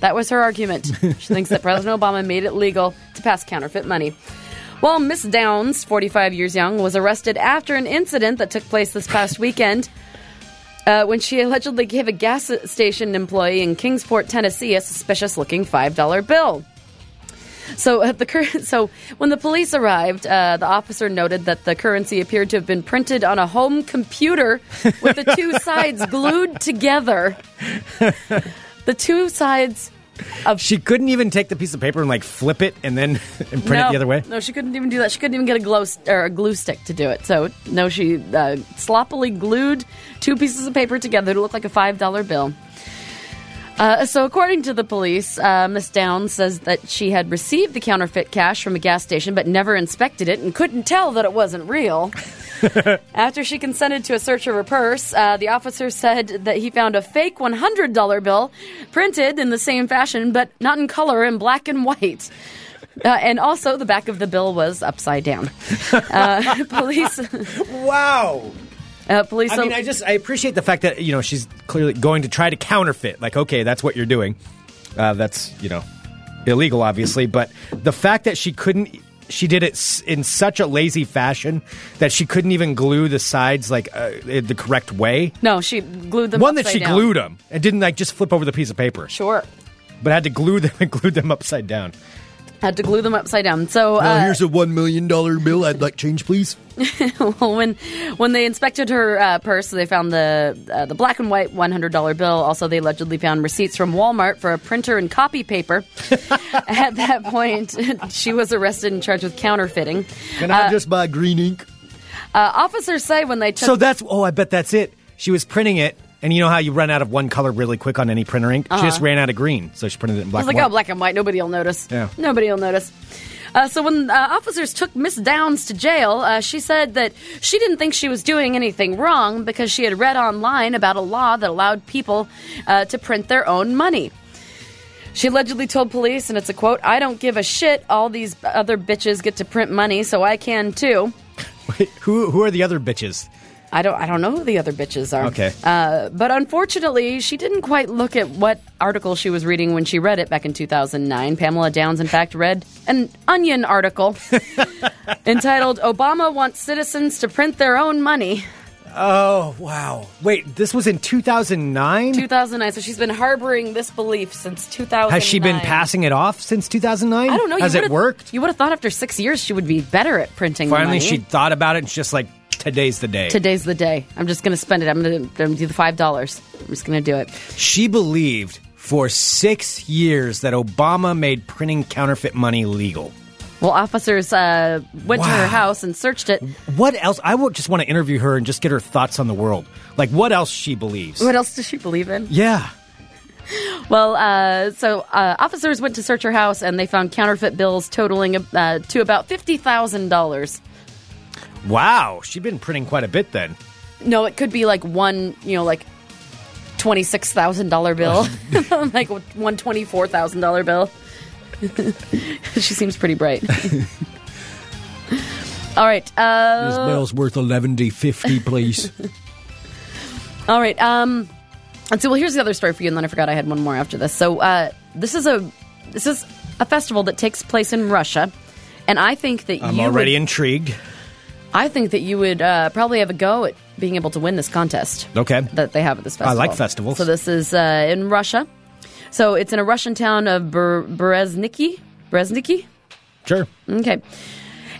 That was her argument. she thinks that President Obama made it legal to pass counterfeit money. Well, Miss Downs, 45 years young, was arrested after an incident that took place this past weekend uh, when she allegedly gave a gas station employee in Kingsport, Tennessee, a suspicious looking $5 bill. So, at the cur- [laughs] so when the police arrived, uh, the officer noted that the currency appeared to have been printed on a home computer with the two [laughs] sides glued together. The two sides of she couldn't even take the piece of paper and like flip it and then [laughs] and print it the other way. No, she couldn't even do that. She couldn't even get a glow st- or a glue stick to do it. So no, she uh, sloppily glued two pieces of paper together to look like a five dollar bill. Uh, so, according to the police, uh, Miss Downs says that she had received the counterfeit cash from a gas station but never inspected it and couldn't tell that it wasn't real. [laughs] After she consented to a search of her purse, uh, the officer said that he found a fake $100 bill printed in the same fashion but not in color in black and white. Uh, and also, the back of the bill was upside down. [laughs] Uh, [laughs] police, Wow. uh, police. I mean, I just I appreciate the fact that you know she's clearly going to try to counterfeit. Like, okay, that's what you're doing. Uh, that's you know illegal, obviously, but the fact that she couldn't. She did it in such a lazy fashion that she couldn't even glue the sides like uh, the correct way. no, she glued them. One that she down. glued them and didn't like just flip over the piece of paper, Sure, but had to glue [laughs] them and glued them upside down. Had to glue them upside down. So uh, here's a one million dollar bill. I'd like change, please. [laughs] when when they inspected her uh, purse, they found the uh, the black and white one hundred dollar bill. Also, they allegedly found receipts from Walmart for a printer and copy paper. [laughs] At that point, [laughs] she was arrested and charged with counterfeiting. Can I just buy green ink? Uh, officers say when they took So that's oh, I bet that's it. She was printing it, and you know how you run out of one color really quick on any printer ink. She just ran out of green, so she printed it in black. was like, oh, black and white. Nobody will notice. Yeah. Nobody will notice. Uh, so when uh, officers took Miss Downs to jail, uh, she said that she didn't think she was doing anything wrong because she had read online about a law that allowed people uh, to print their own money. She allegedly told police, and it's a quote, I don't give a shit. All these other bitches get to print money, so I can too. [laughs] who who are the other bitches? I don't I don't know who the other bitches are. Okay. Uh, but unfortunately, she didn't quite look at what article she was reading when she read it back in 2009. Pamela Downs, in fact, read an Onion article [laughs] entitled "Obama Wants Citizens to Print Their Own Money." Oh wow! Wait, this was in two thousand nine. 2009. So she's been harboring this belief since 2009. Has she been passing it off since two thousand nine? I don't know. Has it worked? You would have thought after six years she would be better at printing. Finally, she thought about it. and she's just like, today's the day. Today's the day. I'm just going to spend it. I'm going to do the five dollars. I'm just going to do it. She believed for six years that Obama made printing counterfeit money legal. Well, officers uh, went to her house and searched it. What else? I would just want to interview her and just get her thoughts on the world. Like, what else she believes? What else does she believe in? Yeah. [laughs] Well, uh, so uh, officers went to search her house and they found counterfeit bills totaling uh, to about fifty thousand dollars. Wow. She'd been printing quite a bit then. No, it could be like one, you know, like twenty six thousand dollar bill, [laughs] [laughs] like one twenty four thousand dollar bill. [laughs] she seems pretty bright. All right. Uh, this bill's worth eleven d fifty, please. All right. Um, and so, well, here's the other story for you, and then I forgot I had one more after this. So, uh, this is a this is a festival that takes place in Russia, and I think that I'm you already would, intrigued. I think that you would uh, probably have a go at being able to win this contest. Okay. That they have at this festival. I like festivals. So this is uh, in Russia. So it's in a Russian town of Ber- Berezniki. Berezniki. Sure. Okay.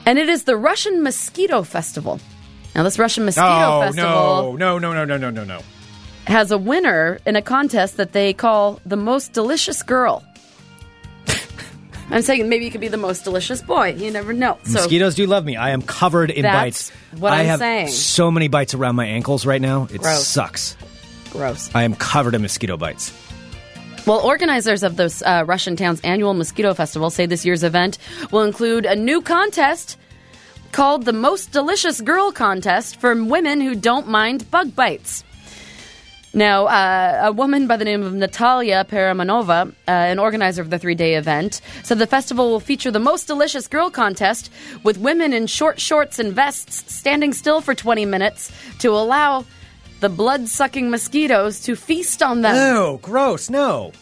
And it is the Russian Mosquito Festival. Now, this Russian mosquito Oh festival no, no, no, no, no, no, no, no. has a winner in a contest that they call the most delicious girl. I'm saying maybe you could be the most delicious boy. You never know. So Mosquitoes do love me. I am covered in That's bites. what I I'm have saying. so many bites around my ankles right now. It Gross. sucks. gross. I am covered in mosquito bites. Well, organizers of this uh, Russian town's annual mosquito festival say this year's event will include a new contest called the Most Delicious Girl Contest for women who don't mind bug bites. Now, uh, a woman by the name of Natalia Paramanova, uh, an organizer of the three day event, said the festival will feature the most delicious girl contest with women in short shorts and vests standing still for 20 minutes to allow the blood sucking mosquitoes to feast on them. No, gross. No.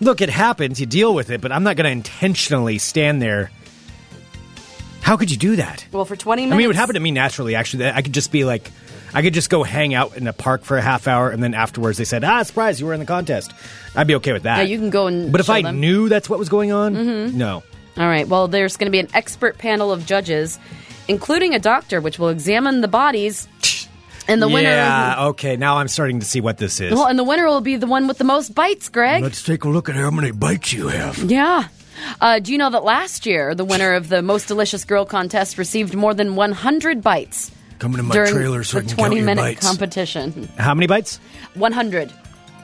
Look, it happens. You deal with it, but I'm not going to intentionally stand there. How could you do that? Well, for 20 minutes. I mean, it would happen to me naturally. Actually, I could just be like, I could just go hang out in a park for a half hour, and then afterwards they said, "Ah, surprise, you were in the contest." I'd be okay with that. Yeah, you can go and But if show I them. Mm-hmm. knew that's what was going on, no. All right. Well, there's going to be an expert panel of judges, including a doctor, which will examine the bodies. [laughs] And the winner. Yeah. Okay. Now I'm starting to see what this is. Well, and the winner will be the one with the most bites, Greg. Let's take a look at how many bites you have. yeah. Uh, do you know that last year the winner of the most delicious girl contest received more than 100 bites Come into my during trailer so the I can 20 count your minute bites. competition? How many bites? 100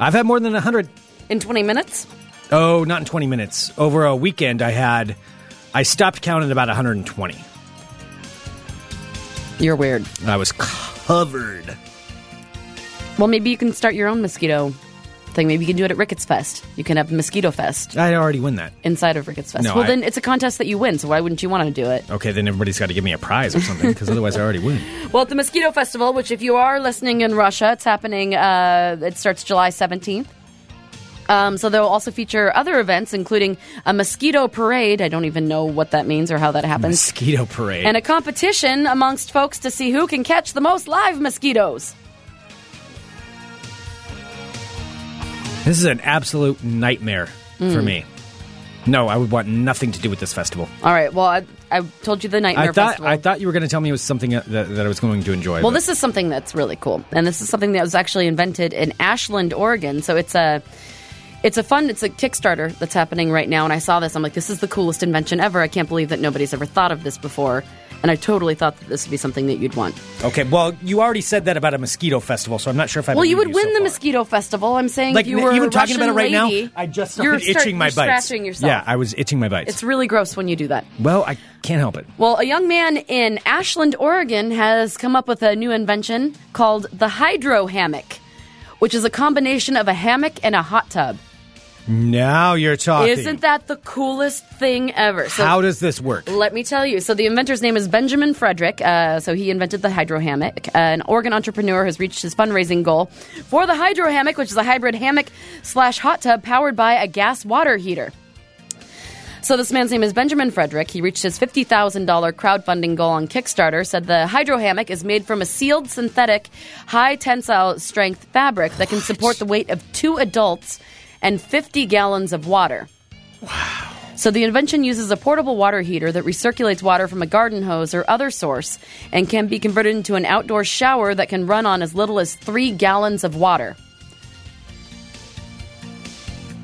I've had more than hundred. in 20 minutes. Oh, not in 20 minutes. Over a weekend, I had. I stopped counting at about 120. You're weird. I was covered. Well, maybe you can start your own mosquito thing. Maybe you can do it at Ricketts Fest. You can have Mosquito Fest I already win that. inside of Ricketts Fest. No, well, I- then it's a contest that you win. So why wouldn't you want to do it? Okay, then everybody's got to give me a prize or something because otherwise I already win. [laughs] Well, at the Mosquito Festival, which if you are listening in Russia, it's happening. Uh, it starts July seventeenth. Um, so they'll also feature other events, including a mosquito parade. I don't even know what that means or how that happens. Mosquito parade. And a competition amongst folks to see who can catch the most live mosquitoes. This is an absolute nightmare for Mm. me. No, I would want nothing to do with this festival. All right. Well, I, I told you the Nightmare I thought Festival. I thought you were going to tell me it was something that, that I was going to enjoy. Well, but- this is something that's really cool, and this is something that was actually invented in Ashland, Oregon. So it's a, it's a fun, it's a Kickstarter that's happening right now. And I saw this, I'm like, this is the coolest invention ever. I can't believe that nobody's ever thought of this before. And I totally thought that this would be something that you'd want. okay. Well, you already said that about a mosquito festival, so I'm not sure if I. well, you would win so the far. mosquito festival. I'm saying Like if you were even talking about it right lady, now, I just you're started start- itching my you're bites. Scratching yourself. Yeah, I was itching my bites. it's really gross when you do that. well, I can't help it. Well, a young man in Ashland, Oregon has come up with a new invention called the hydro hammock, which is a combination of a hammock and a hot tub. Now you're talking. Isn't that the coolest thing ever? So How does this work? let me tell you. So the inventor's name is Benjamin Frederick. Uh, so he invented the hydro hammock. Uh, an Oregon entrepreneur has reached his fundraising goal for the hydro hammock, which is a hybrid hammock slash hot tub powered by a gas water heater. So this man's name is Benjamin Frederick. He reached his $50,000 crowdfunding goal on Kickstarter. Said the hydro hammock is made from a sealed synthetic high tensile strength fabric that can support the weight of two adults and 50 gallons of water. Wow. So the invention uses a portable water heater that recirculates water from a garden hose or other source and can be converted into an outdoor shower that can run on as little as three gallons of water.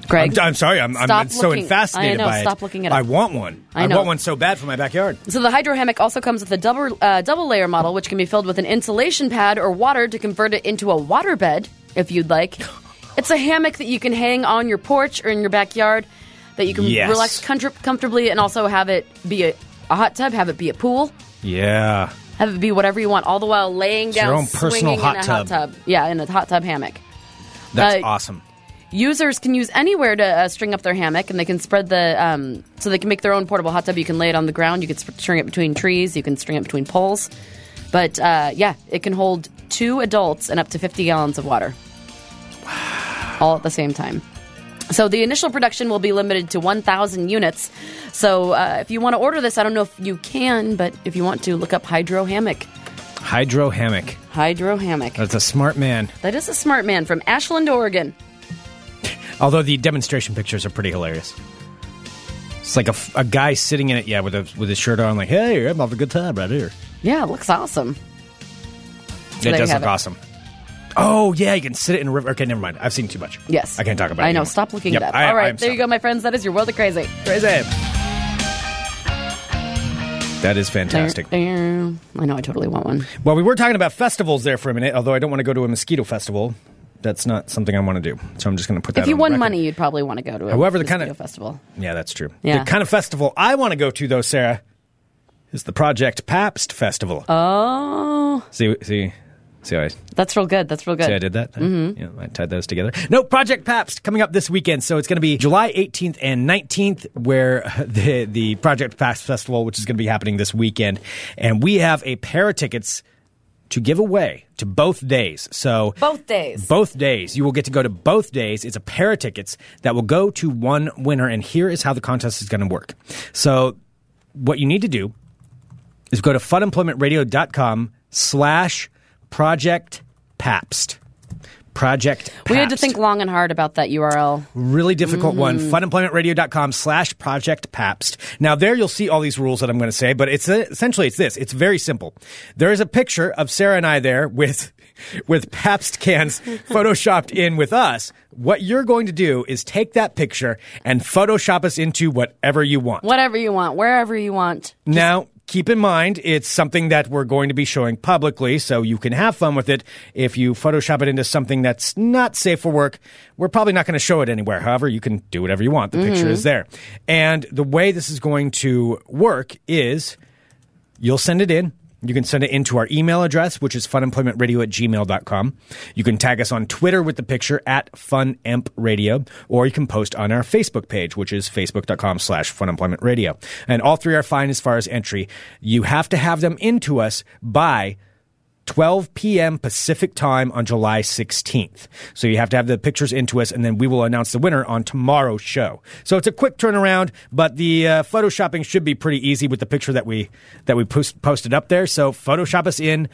Greg, I'm, I'm sorry. I'm, I'm Stop so looking- fascinated I know, by it. stop looking at it I want one. I know. want one so bad for my backyard. So the hydro hammock also comes with a double uh, double layer model, which can be filled with an insulation pad or water to convert it into a water bed, if you'd like. [laughs] It's a hammock that you can hang on your porch or in your backyard, that you can Yes. relax comfort- comfortably, and also have it be a, a hot tub, have it be a pool, Yeah. have it be whatever you want, all the while laying your down, own personal swinging hot in a tub. hot tub. Yeah, in a hot tub hammock. That's Uh, awesome. Users can use anywhere to uh, string up their hammock, and they can spread the um, so they can make their own portable hot tub. You can lay it on the ground. You can sp- string it between trees. You can string it between poles. But uh, yeah, it can hold two adults and up to 50 gallons of water, all at the same time. So the initial production will be limited to 1,000 units. So uh, if you want to order this, I don't know if you can, but if you want to, look up Hydro Hammock. Hydro hammock. Hydro Hammock. That's a smart man. That is a smart man from Ashland, Oregon. [laughs] Although the demonstration pictures are pretty hilarious. It's like a guy sitting in it, yeah, with a, with his shirt on, like, hey, I'm having a good time right here. Yeah, it looks awesome. there it does look awesome. Oh yeah, you can sit it in a river. Okay, never mind. I've seen too much. Yes. I can't talk about. it I know. anymore. Stop looking Yep, it up. I- All right, I'm there you go, my friends. That is your world of crazy. Crazy. That is fantastic. I know. I totally want one. Well, we were talking about festivals there for a minute, although I don't want to go to a mosquito festival. That's not something I want to do. So I'm just going to put that If you on won record. money, you'd probably want to go to a However, the kind of- mosquito festival. Yeah, that's true. Yeah. The kind of festival I want to go to, though, Sarah, is the Project Pabst Festival. Oh, see, see, see how I that's real good. That's real good. See, I did that. Mm-hmm. Yeah, I tied those together. No, Project Pabst coming up this weekend. So it's going to be July 18th and 19th, where [laughs] the the Project Pabst Festival, which is going to be happening this weekend, and we have a pair of tickets to give away to both days. So Both days. both days. You will get to go to both days. It's a pair of tickets that will go to one winner, and here is how the contest is going to work. So what you need to do is go to funemploymentradio.com slash project pabst. Project We had to think long and hard about that URL. Really difficult one. Mm. Funemploymentradio.com slash Project Pabst. Now, there you'll see all these rules that I'm going to say, but it's essentially it's this. It's very simple. There is a picture of Sarah and I there with [laughs] with Pabst cans [laughs] photoshopped in with us. What you're going to do is take that picture and Photoshop us into whatever you want. Whatever you want, wherever you want. Now, keep in mind, it's something that we're going to be showing publicly, so you can have fun with it. If you Photoshop it into something that's not safe for work, we're probably not going to show it anywhere. However, you can do whatever you want. The picture mm-hmm. is there. And the way this is going to work is you'll send it in. You can send it into our email address, which is funemploymentradio at gmail.com. You can tag us on Twitter with the picture at funempradio, or you can post on our Facebook page, which is facebook.com slash funemploymentradio. And all three are fine as far as entry. You have to have them into us by 12 p.m. Pacific time on July 16th. So you have to have the pictures into us, and then we will announce the winner on tomorrow's show. So it's a quick turnaround, but the uh, photoshopping should be pretty easy with the picture that we that we post, posted up there. So Photoshop us in,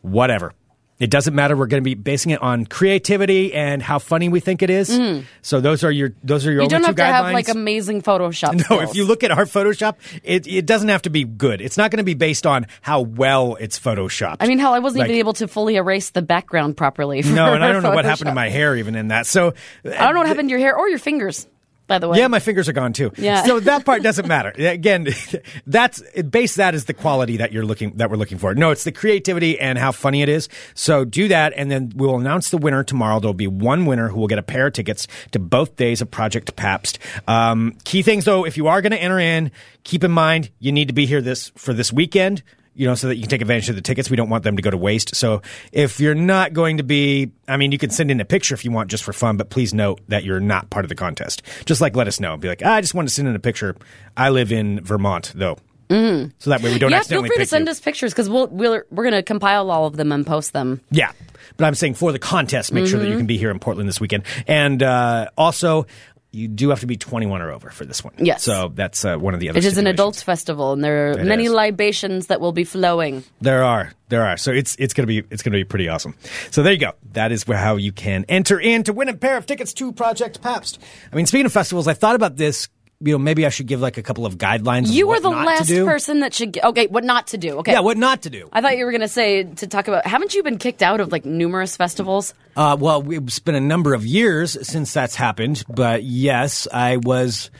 whatever. It doesn't matter. We're going to be basing it on creativity and how funny we think it is. So those are your those are your Mm. You don't have to guidelines. have like amazing Photoshop. [laughs] No, skills. if you look at our Photoshop, it, it doesn't have to be good. It's not going to be based on how well it's Photoshopped. I mean, hell, I wasn't Like- even able to fully erase the background properly. [laughs] No, and I don't know what happened to my hair even in that. So I don't know what happened to your hair or your fingers. By the way, Yeah, my fingers are gone too. Yeah. So that part [laughs] doesn't matter. Again, [laughs] that's base that is the quality that you're looking that we're looking for. No, it's the creativity and how funny it is. So do that, and then we'll announce the winner tomorrow. There'll be one winner who will get a pair of tickets to both days of Project Pabst. Um, key things though, if you are going to enter in, keep in mind you need to be here this for this weekend. You know, so that you can take advantage of the tickets. We don't want them to go to waste. So if you're not going to be, I mean, you can send in a picture if you want just for fun, but please note that you're not part of the contest. Just like let us know. Be like, "Ah, I just want to send in a picture. I live in Vermont, though. Mm. So that way we don't yeah, feel accidentally free to send you. us pictures because we'll, we're we're going to compile all of them and post them. Yeah. But I'm saying for the contest, make sure that Mm-hmm. you can be here in Portland this weekend. And uh, also, you do have to be 21 or over for this one. Yes. So that's uh, one of the other things. It is an adults festival, and there are It many is. libations that will be flowing. There are, there are. So it's it's gonna be it's gonna be pretty awesome. So there you go. That is how you can enter in to win a pair of tickets to Project Pabst. I mean, speaking of festivals, I thought about this. You know, maybe I should give like a couple of guidelines. You are the last person that should. Okay, what not to do? Okay, Yeah, what not to do. I thought you were going to say to talk about. Haven't you been kicked out of like numerous festivals? Uh, well, it's been a number of years since that's happened, but yes, I was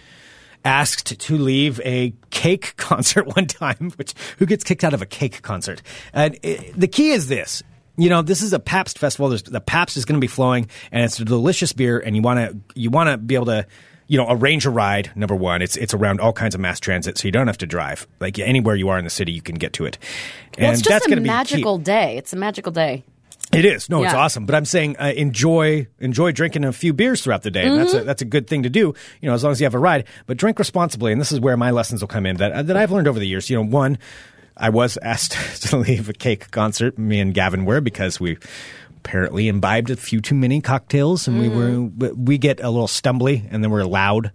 asked to leave a cake [laughs] concert one time. Which who gets kicked out of a cake concert? And it, the key is this. You know, this is a Pabst festival. There's, the Pabst is going to be flowing, and it's a delicious beer. And you want to you want to be able to, you know, arrange a ride. Number one, it's it's around all kinds of mass transit, so you don't have to drive. Like anywhere you are in the city, you can get to it. And Well, it's just gonna a magical day. It's a magical day. It is. No, it's awesome. But I'm saying uh, enjoy enjoy drinking a few beers throughout the day. And That's a Mm-hmm. that's a good thing to do. You know, as long as you have a ride. But drink responsibly. And this is where my lessons will come in that uh, that I've learned over the years. You know, one, I was asked [laughs] to leave a cake concert. Me and Gavin were because we apparently imbibed a few too many cocktails, and we were mm. we get a little stumbly, and then we're loud.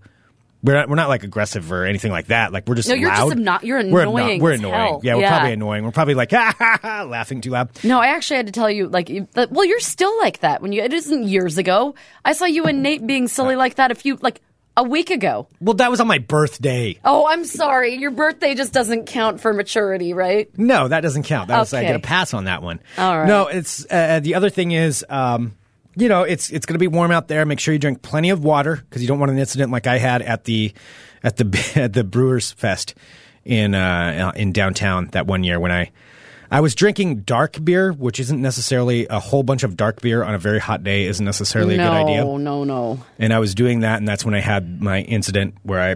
We're not, we're not like aggressive or anything like that. Like we're just No, you're just loud. obno- you're We're annoying We're annoying. hell. Yeah, we're Yeah. probably annoying. We're probably like [laughs] ha ha ha, laughing too loud. No, I actually had to tell you, like, well, you're still like that. When you, it isn't years ago. I saw you and Nate being silly like that a few, like, A week ago. Well, that was on my birthday. Oh, I'm sorry. Your birthday just doesn't count for maturity, right? No, that doesn't count. That was I get a pass on that one. All right. No, it's uh, the other thing is, um, you know, it's it's going to be warm out there. Make sure you drink plenty of water because you don't want an incident like I had at the at the [laughs] at the Brewers Fest in uh, in downtown that one year when I. I was drinking dark beer, which isn't necessarily a whole bunch of dark beer on a very hot day isn't necessarily a good idea. no, no. No. And I was doing that, and that's when I had my incident where I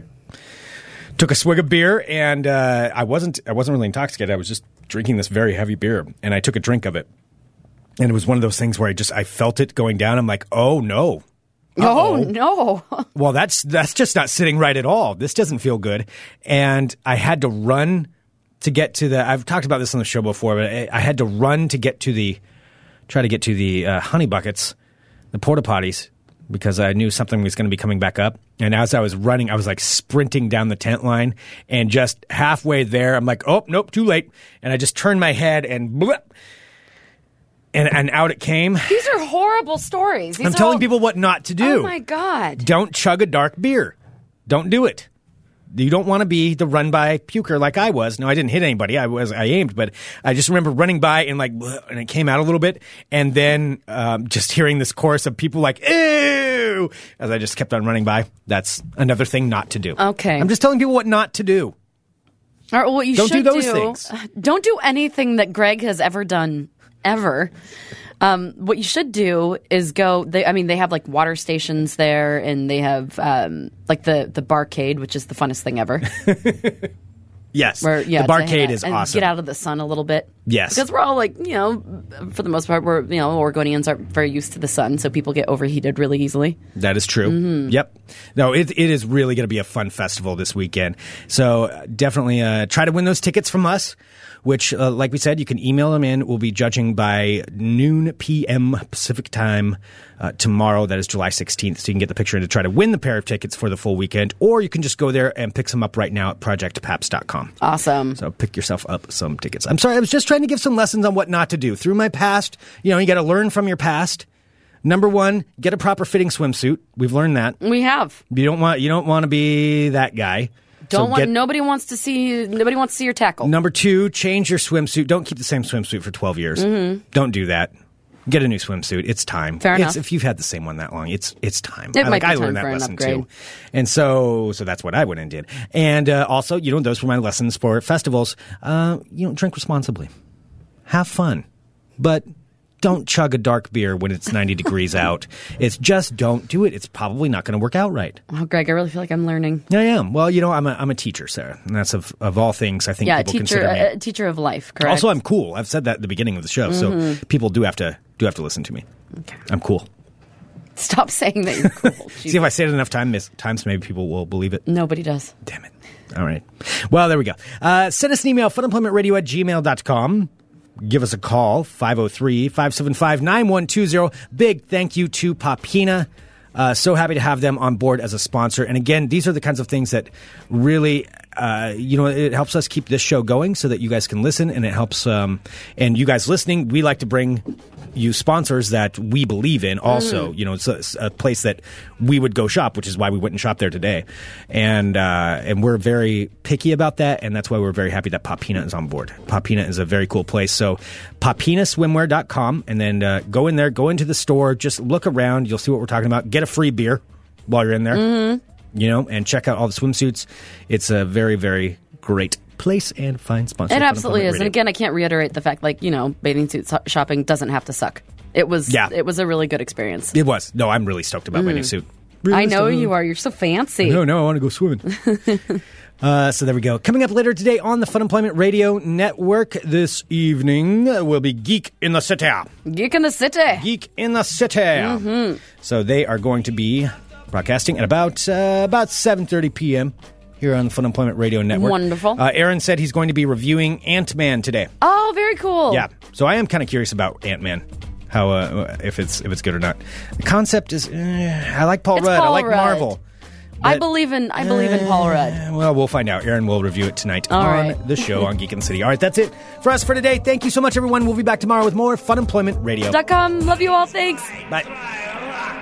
took a swig of beer, and uh, I wasn't I wasn't really intoxicated. I was just drinking this very heavy beer, and I took a drink of it, and it was one of those things where I just I felt it going down. I'm like, oh no. Oh, Uh-oh. no. [laughs] Well, that's that's just not sitting right at all. This doesn't feel good, and I had to run to get to the. I've talked about this on the show before, but I, I had to run to get to the try to get to the uh, honey buckets, the porta potties, because I knew something was going to be coming back up. And as I was running, I was like sprinting down the tent line, and just halfway there, I'm like, oh nope, too late, and I just turned my head and. blip, and, and out it came. These are horrible stories. These I'm telling all- people what not to do Oh, my God. don't chug a dark beer. Don't do it. You don't want to be the run by puker like I was. No, I didn't hit anybody. I was I aimed, but I just remember running by and like, and it came out a little bit, and then um, just hearing this chorus of people like ew as I just kept on running by. That's another thing not to do. Okay. I'm just telling people what not to do. All right, what you Don't do should those things. [sighs] Don't do anything that Greg has ever done ever. Um, what you should do is go. They, I mean, they have like water stations there, and they have um, like the the barcade, which is the funnest thing ever. [laughs] Yes, Where yeah, the barcade is and awesome. Get out of the sun a little bit. Yes. because we're all like you know, for the most part, we're you know Oregonians aren't very used to the sun, so people get overheated really easily. That is true. Mm-hmm. Yep. No, it, it is really going to be a fun festival this weekend. So uh, definitely uh, try to win those tickets from us, which, uh, like we said, you can email them in. We'll be judging by noon p.m. Pacific time uh, tomorrow. That is July 16th. So you can get the picture and to try to win the pair of tickets for the full weekend, or you can just go there and pick some up right now at projectpabst.com. Awesome. So pick yourself up some tickets. I'm sorry, I was just trying to give some lessons on what not to do. Through my past, you know, you got to learn from your past. Number one, get a proper fitting swimsuit. We've learned that. We have. You don't want you don't want to be that guy. Don't So want. get- nobody wants to see. Nobody wants to see your tackle. Number two, change your swimsuit. Don't keep the same swimsuit for 12 years. Don't do that. Get a new swimsuit. It's time. Mm-hmm. Fair it's, enough. If you've had the same one that long, it's it's time. It I, might like, I learned that lesson too. And so so that's what I went and did. And uh, also, you know, those were my lessons for festivals. Uh, you know, drink responsibly. Have fun. But don't chug a dark beer when it's 90 degrees out. It's just don't do it. It's probably not going to work out right. Oh, Greg, I really feel like I'm learning. Yeah, I am. Well, you know, I'm a, I'm a teacher, Sarah. And that's of, of all things, I think Yeah, people teacher, uh, consider me. a, a teacher of life. Correct. Also, I'm cool. I've said that at the beginning of the show, so people do have to do have to listen to me. I'm cool. Stop saying that you're cool. [laughs] See if I say it enough time, times, maybe people will believe it. Nobody does. Damn it. All right. Well, there we go. Uh, send us an email, funemploymentradio at gmail.com. Give us a call, 503 575 9120. Big thank you to Popina. Uh, so happy to have them on board as a sponsor. And again, these are the kinds of things that really, uh, you know, it helps us keep this show going so that you guys can listen and it helps, um, and you guys listening, we like to bring you sponsors that we believe in also. You know, it's a, it's a place that we would go shop, which is why we went and shopped there today. And, uh, and we're very picky about that. And that's why we're very happy that Popina is on board. Popina is a very cool place. So popinaswimwear.com and then, uh, go in there, go into the store, just look around. You'll see what we're talking about. Get a free beer while you're in there, you know, and check out all the swimsuits. It's a very, very great place and fine sponsor. It absolutely is. And again, I can't reiterate the fact, like you know, bathing suit so- shopping doesn't have to suck. It was. Yeah. It was a really good experience. It was. No, I'm really stoked about my new suit. Mm. I know Really you are. You're so fancy. No, no, I want to go swimming. [laughs] uh, so there we go. Coming up later today on the Funemployment Radio Network this evening will be Geek in the City. Geek in the city. Geek in the City. Mm-hmm. So they are going to be broadcasting at about uh, about 7:30 p.m. here on the Funemployment Radio Network. Wonderful. Uh, Aaron said he's going to be reviewing Ant Man today. Oh, very cool. Yeah. So I am kind of curious about Ant Man. How uh, if it's if it's good or not. The concept is eh, I like Paul It's Rudd. I Paul like Rudd. Marvel. I But- believe in. I believe in Paul Rudd. Uh, Well, we'll find out. Aaron will review it tonight All on right. the show on Geek and City. All right, that's it for us for today. Thank you so much, everyone. We'll be back tomorrow with more Funemployment Radio. Dot com. Love you all. Thanks. Bye.